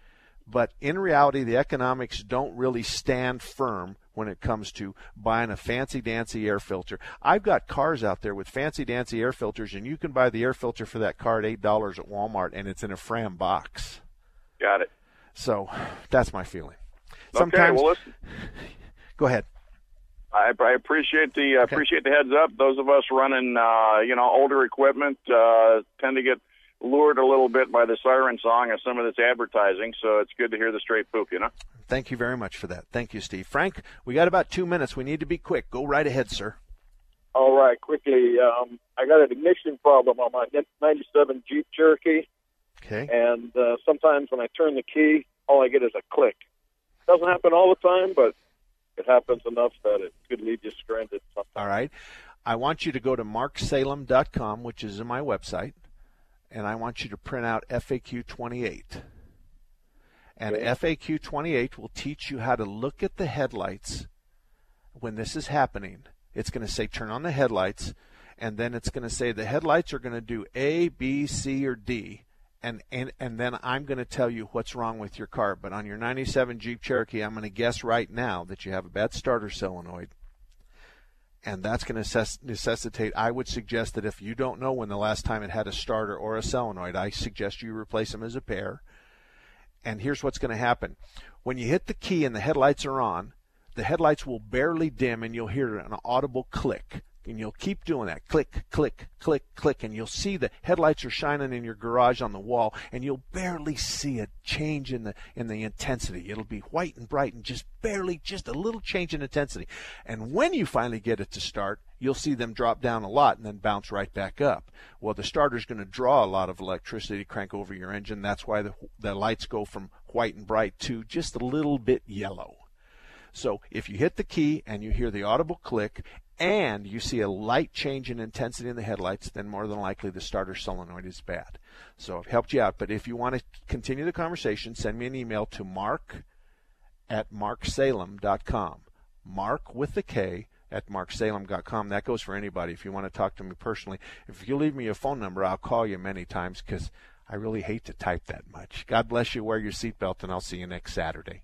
But in reality, the economics don't really stand firm when it comes to buying a fancy dancy air filter. I've got cars out there with fancy dancy air filters, and you can buy the air filter for that car at eight dollars at Walmart, and it's in a Fram box. Got it. So that's my feeling. Okay, well, listen, go ahead. I, I appreciate the uh, appreciate the heads up. Those of us running, uh, you know, older equipment uh, tend to get lured a little bit by the siren song of some of this advertising. So it's good to hear the straight poop, you know. Thank you very much for that. Thank you, Steve. Frank, we got about two minutes. We need to be quick. Go right ahead, sir. All right, quickly. Um, I got an ignition problem on my '97 Jeep Cherokee, Okay. and uh, sometimes when I turn the key, all I get is a click. Doesn't happen all the time, but it happens enough that it could leave you stranded. Sometimes. All right. I want you to go to marksalem.com, which is my website, and I want you to print out FAQ 28. And FAQ 28 will teach you how to look at the headlights when this is happening. It's going to say turn on the headlights, and then it's going to say the headlights are going to do A, B, C, or D. And, and, and then I'm going to tell you what's wrong with your car. But on your 97 Jeep Cherokee, I'm going to guess right now that you have a bad starter solenoid and that's going to necess- necessitate. I would suggest that if you don't know when the last time it had a starter or a solenoid, I suggest you replace them as a pair. And here's what's going to happen: when you hit the key and the headlights are on, the headlights will barely dim, and you'll hear an audible click. And you'll keep doing that. Click, click, click, click, and you'll see the headlights are shining in your garage on the wall, and you'll barely see a change in the in the intensity. It'll be white and bright, and just barely, just a little change in intensity. And when you finally get it to start, you'll see them drop down a lot and then bounce right back up. Well, the starter's going to draw a lot of electricity to crank over your engine. That's why the the lights go from white and bright to just a little bit yellow. So if you hit the key and you hear the audible click and you see a light change in intensity in the headlights, then more than likely the starter solenoid is bad. So I've helped you out. But if you want to continue the conversation, send me an email to mark at marksalem.com. Mark with the K at marksalem.com. That goes for anybody. If you want to talk to me personally, if you leave me a phone number, I'll call you many times because I really hate to type that much. God bless you. Wear your seatbelt, and I'll see you next Saturday.